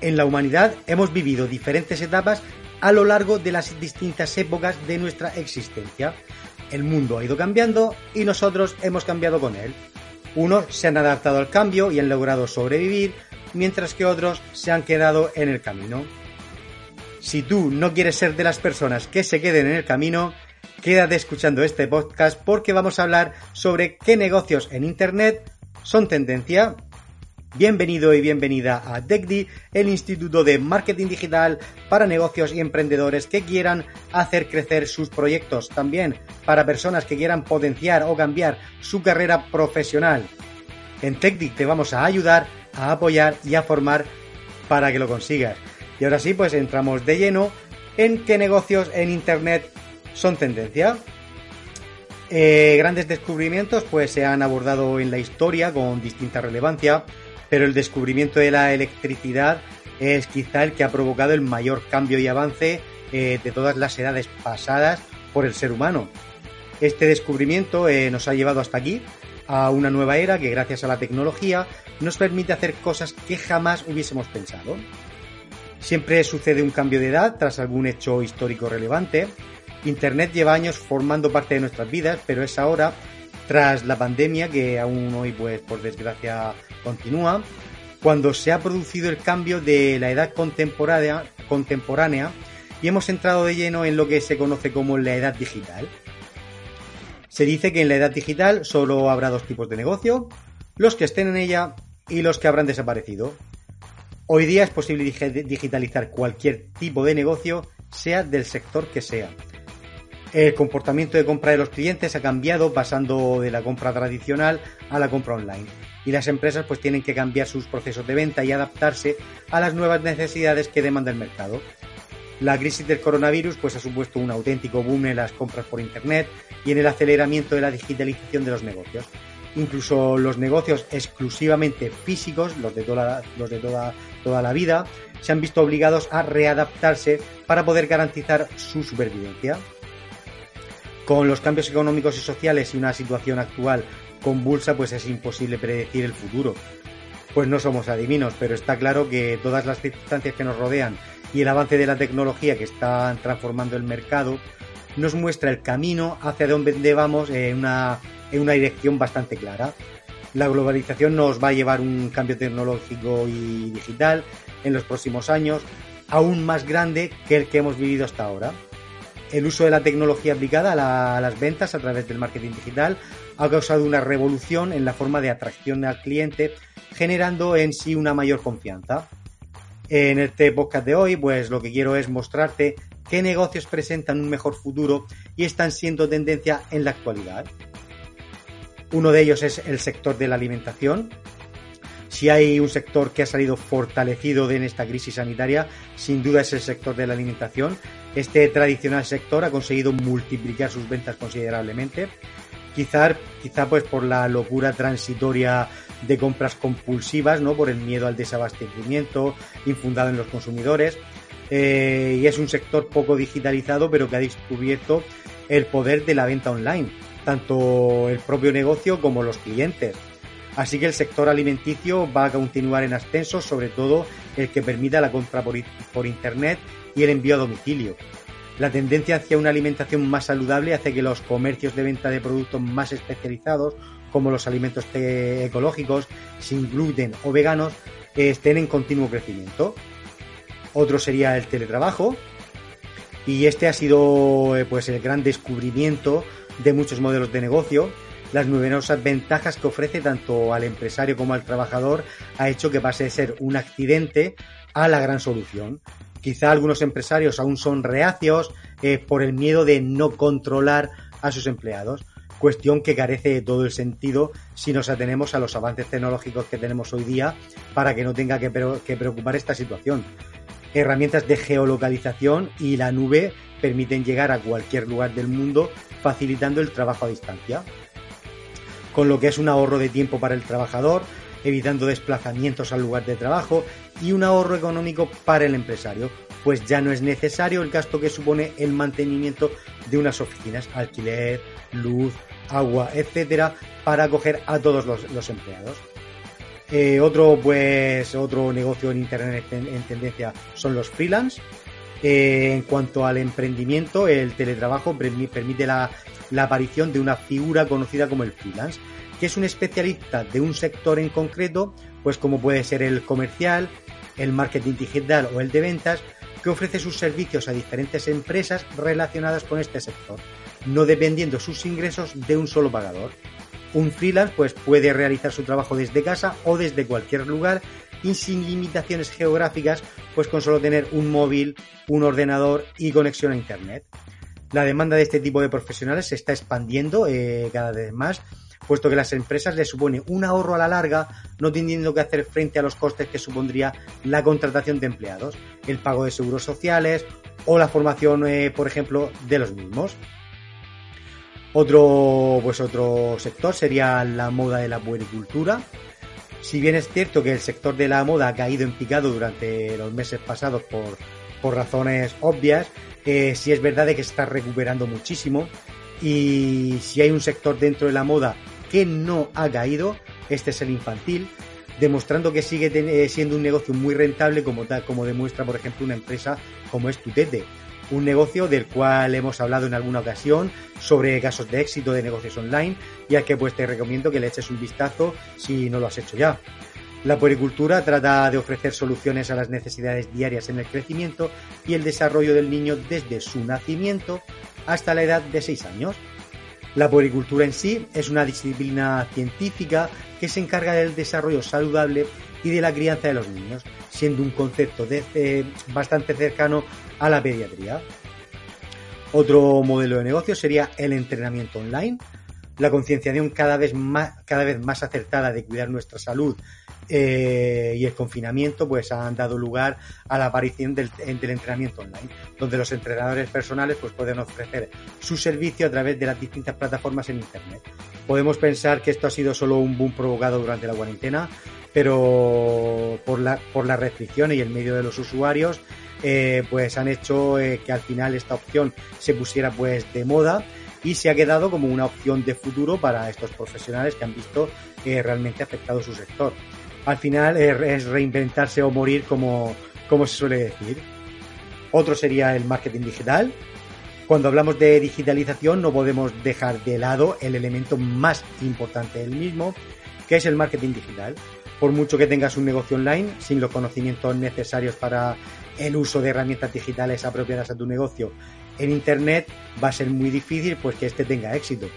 En la humanidad hemos vivido diferentes etapas a lo largo de las distintas épocas de nuestra existencia. El mundo ha ido cambiando y nosotros hemos cambiado con él. Unos se han adaptado al cambio y han logrado sobrevivir, mientras que otros se han quedado en el camino. Si tú no quieres ser de las personas que se queden en el camino, quédate escuchando este podcast porque vamos a hablar sobre qué negocios en Internet son tendencia Bienvenido y bienvenida a DECDI, el Instituto de Marketing Digital para negocios y emprendedores que quieran hacer crecer sus proyectos. También para personas que quieran potenciar o cambiar su carrera profesional. En TechDi te vamos a ayudar, a apoyar y a formar para que lo consigas. Y ahora sí, pues entramos de lleno en qué negocios en Internet son tendencia. Eh, grandes descubrimientos pues se han abordado en la historia con distinta relevancia pero el descubrimiento de la electricidad es quizá el que ha provocado el mayor cambio y avance eh, de todas las edades pasadas por el ser humano. Este descubrimiento eh, nos ha llevado hasta aquí, a una nueva era que gracias a la tecnología nos permite hacer cosas que jamás hubiésemos pensado. Siempre sucede un cambio de edad tras algún hecho histórico relevante. Internet lleva años formando parte de nuestras vidas, pero es ahora, tras la pandemia, que aún hoy, pues, por desgracia, continúa cuando se ha producido el cambio de la edad contemporánea, contemporánea y hemos entrado de lleno en lo que se conoce como la edad digital. Se dice que en la edad digital solo habrá dos tipos de negocio, los que estén en ella y los que habrán desaparecido. Hoy día es posible digitalizar cualquier tipo de negocio, sea del sector que sea. El comportamiento de compra de los clientes ha cambiado pasando de la compra tradicional a la compra online y las empresas pues tienen que cambiar sus procesos de venta y adaptarse a las nuevas necesidades que demanda el mercado. La crisis del coronavirus pues ha supuesto un auténtico boom en las compras por internet y en el aceleramiento de la digitalización de los negocios. Incluso los negocios exclusivamente físicos, los de toda, los de toda, toda la vida, se han visto obligados a readaptarse para poder garantizar su supervivencia. Con los cambios económicos y sociales y una situación actual convulsa, pues es imposible predecir el futuro. Pues no somos adivinos, pero está claro que todas las circunstancias que nos rodean y el avance de la tecnología que están transformando el mercado nos muestra el camino hacia donde vamos en una, en una dirección bastante clara. La globalización nos va a llevar un cambio tecnológico y digital en los próximos años aún más grande que el que hemos vivido hasta ahora el uso de la tecnología aplicada a, las ventas a través del marketing digital ha causado una revolución en la forma de atracción al cliente, generando en sí una mayor confianza. En este podcast de hoy, pues lo que quiero es mostrarte qué negocios presentan un mejor futuro y están siendo tendencia en la actualidad. Uno de ellos es el sector de la alimentación. Si hay un sector que ha salido fortalecido en esta crisis sanitaria, sin duda es el sector de la alimentación, este tradicional sector ha conseguido multiplicar sus ventas considerablemente. Quizá, pues por la locura transitoria de compras compulsivas, ¿no? Por el miedo al desabastecimiento infundado en los consumidores. Eh, y es un sector poco digitalizado, pero que ha descubierto el poder de la venta online, tanto el propio negocio como los clientes. Así que el sector alimenticio va a continuar en ascenso, sobre todo el que permita la compra por, Internet y el envío a domicilio. La tendencia hacia una alimentación más saludable hace que los comercios de venta de productos más especializados, como los alimentos ecológicos, sin gluten o veganos, estén en continuo crecimiento. Otro sería el teletrabajo, y este ha sido eh, pues el gran descubrimiento de muchos modelos de negocio. Las numerosas ventajas que ofrece tanto al empresario como al trabajador ha hecho que pase de ser un accidente a la gran solución. Quizá algunos empresarios aún son reacios eh, por el miedo de no controlar a sus empleados, cuestión que carece de todo el sentido si nos atenemos a los avances tecnológicos que tenemos hoy día para que no tenga que, preocupar esta situación. Herramientas de geolocalización y la nube permiten llegar a cualquier lugar del mundo facilitando el trabajo a distancia, con lo que es un ahorro de tiempo para el trabajador, evitando desplazamientos al lugar de trabajo y un ahorro económico para el empresario, pues ya no es necesario el gasto que supone el mantenimiento de unas oficinas, alquiler, luz, agua, etcétera, para acoger a todos los, empleados. Eh, otro, pues, otro negocio en internet en, tendencia son los freelance. Eh, en cuanto al emprendimiento, el teletrabajo permite la, la aparición de una figura conocida como el freelance, que es un especialista de un sector en concreto, pues como puede ser el comercial, el marketing digital o el de ventas, que ofrece sus servicios a diferentes empresas relacionadas con este sector, no dependiendo sus ingresos de un solo pagador. Un freelance pues, puede realizar su trabajo desde casa o desde cualquier lugar y sin limitaciones geográficas, pues con solo tener un móvil, un ordenador y conexión a Internet. La demanda de este tipo de profesionales se está expandiendo eh, cada vez más puesto que las empresas les supone un ahorro a la larga, no teniendo que hacer frente a los costes que supondría la contratación de empleados, el pago de seguros sociales o la formación, eh, por ejemplo, de los mismos. Otro, pues otro sector sería la moda de la puericultura. Si bien es cierto que el sector de la moda ha caído en picado durante los meses pasados por, por razones obvias, eh, sí es verdad de que se está recuperando muchísimo. Y si hay un sector dentro de la moda que no ha caído, este es el infantil, demostrando que sigue eh, siendo un negocio muy rentable como, como demuestra, por ejemplo, una empresa como es Tutete, un negocio del cual hemos hablado en alguna ocasión sobre casos de éxito de negocios online y al que pues te recomiendo que le eches un vistazo si no lo has hecho ya. La puericultura trata de ofrecer soluciones a las necesidades diarias en el crecimiento y el desarrollo del niño desde su nacimiento hasta la edad de 6 años. La puericultura en sí es una disciplina científica que se encarga del desarrollo saludable y de la crianza de los niños, siendo un concepto eh, bastante cercano a la pediatría. Otro modelo de negocio sería el entrenamiento online, la concienciación cada vez más, cada vez más acertada de cuidar nuestra salud eh, y el confinamiento pues han dado lugar a la aparición del, entrenamiento online, donde los entrenadores personales pues pueden ofrecer su servicio a través de las distintas plataformas en internet. Podemos pensar que esto ha sido solo un boom provocado durante la cuarentena, pero por, la, por las restricciones y el medio de los usuarios, eh, pues han hecho eh, que al final esta opción se pusiera pues de moda y se ha quedado como una opción de futuro para estos profesionales que han visto realmente afectado su sector al final es reinventarse o morir como, como se suele decir. Otro sería el marketing digital. Cuando hablamos de digitalización no podemos dejar de lado el elemento más importante del mismo, que es el marketing digital. Por mucho que tengas un negocio online, sin los conocimientos necesarios para el uso de herramientas digitales apropiadas a tu negocio en Internet, va a ser muy difícil pues que este tenga éxito.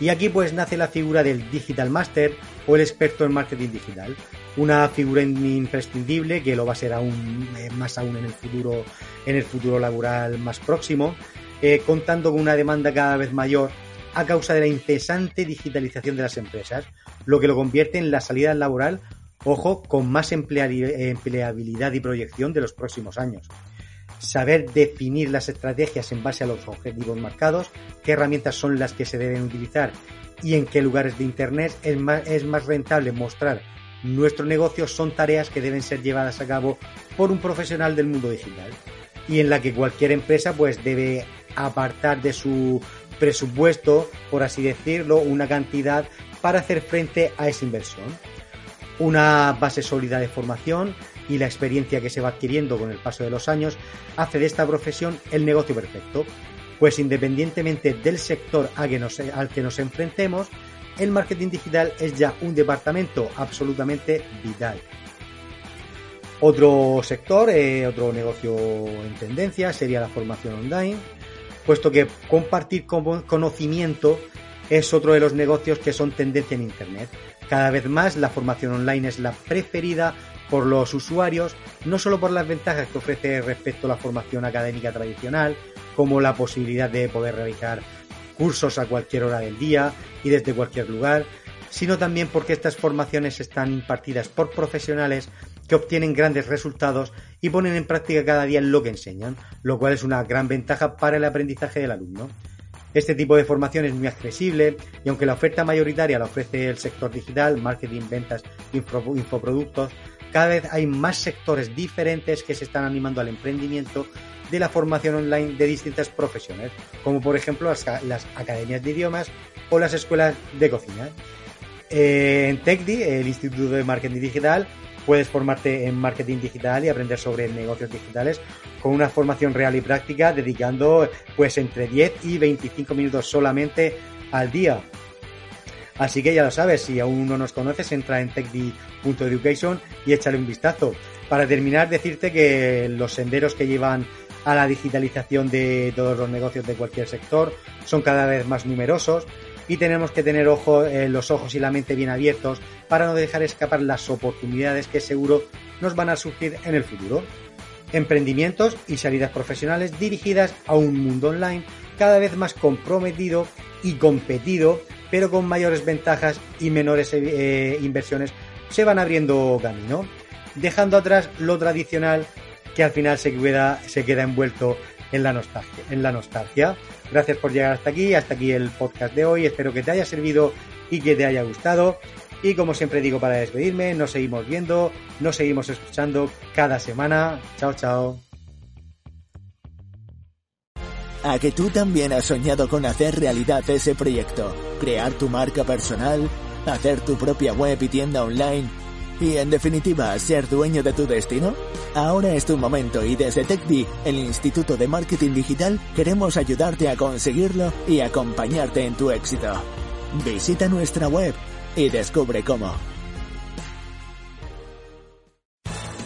Y aquí pues nace la figura del Digital Master o el experto en marketing digital. Una figura imprescindible que lo va a ser aún eh, más aún en el futuro, en el futuro laboral más próximo, eh, contando con una demanda cada vez mayor a causa de la incesante digitalización de las empresas, lo que lo convierte en la salida laboral, ojo, con más empleabilidad y proyección de los próximos años. Saber definir las estrategias en base a los objetivos marcados, qué herramientas son las que se deben utilizar y en qué lugares de Internet es más, rentable mostrar nuestro negocio son tareas que deben ser llevadas a cabo por un profesional del mundo digital y en la que cualquier empresa pues debe apartar de su presupuesto, por así decirlo, una cantidad para hacer frente a esa inversión. Una base sólida de formación y la experiencia que se va adquiriendo con el paso de los años hace de esta profesión el negocio perfecto, pues independientemente del sector al que nos, enfrentemos, el marketing digital es ya un departamento absolutamente vital. Otro sector, eh, otro negocio en tendencia sería la formación online, puesto que compartir conocimiento es otro de los negocios que son tendencia en Internet. Cada vez más la formación online es la preferida por los usuarios, no solo por las ventajas que ofrece respecto a la formación académica tradicional, como la posibilidad de poder realizar cursos a cualquier hora del día y desde cualquier lugar, sino también porque estas formaciones están impartidas por profesionales que obtienen grandes resultados y ponen en práctica cada día lo que enseñan, lo cual es una gran ventaja para el aprendizaje del alumno. Este tipo de formación es muy accesible y aunque la oferta mayoritaria la ofrece el sector digital, marketing, ventas, infoproductos, cada vez hay más sectores diferentes que se están animando al emprendimiento de la formación online de distintas profesiones, como por ejemplo las, academias de idiomas o las escuelas de cocina. Eh, en TechDi, el Instituto de Marketing Digital, puedes formarte en marketing digital y aprender sobre negocios digitales con una formación real y práctica dedicando pues entre 10 y 25 minutos solamente al día. Así que ya lo sabes, si aún no nos conoces, entra en techdi.education y échale un vistazo. Para terminar, decirte que los senderos que llevan a la digitalización de todos los negocios de cualquier sector son cada vez más numerosos y tenemos que tener eh, los ojos y la mente bien abiertos para no dejar escapar las oportunidades que seguro nos van a surgir en el futuro. Emprendimientos y salidas profesionales dirigidas a un mundo online cada vez más comprometido y competido, pero con mayores ventajas y menores eh, inversiones se van abriendo camino, dejando atrás lo tradicional que al final se queda, se queda envuelto en la nostalgia. Gracias por llegar hasta aquí, hasta aquí el podcast de hoy. Espero que te haya servido y que te haya gustado. Y como siempre digo para despedirme, nos seguimos viendo, nos seguimos escuchando cada semana. Chao, chao. A que tú también has soñado con hacer realidad ese proyecto, crear tu marca personal, hacer tu propia web y tienda online y en definitiva ser dueño de tu destino? Ahora es tu momento y desde TechD, el Instituto de Marketing Digital, queremos ayudarte a conseguirlo y acompañarte en tu éxito. Visita nuestra web y descubre cómo.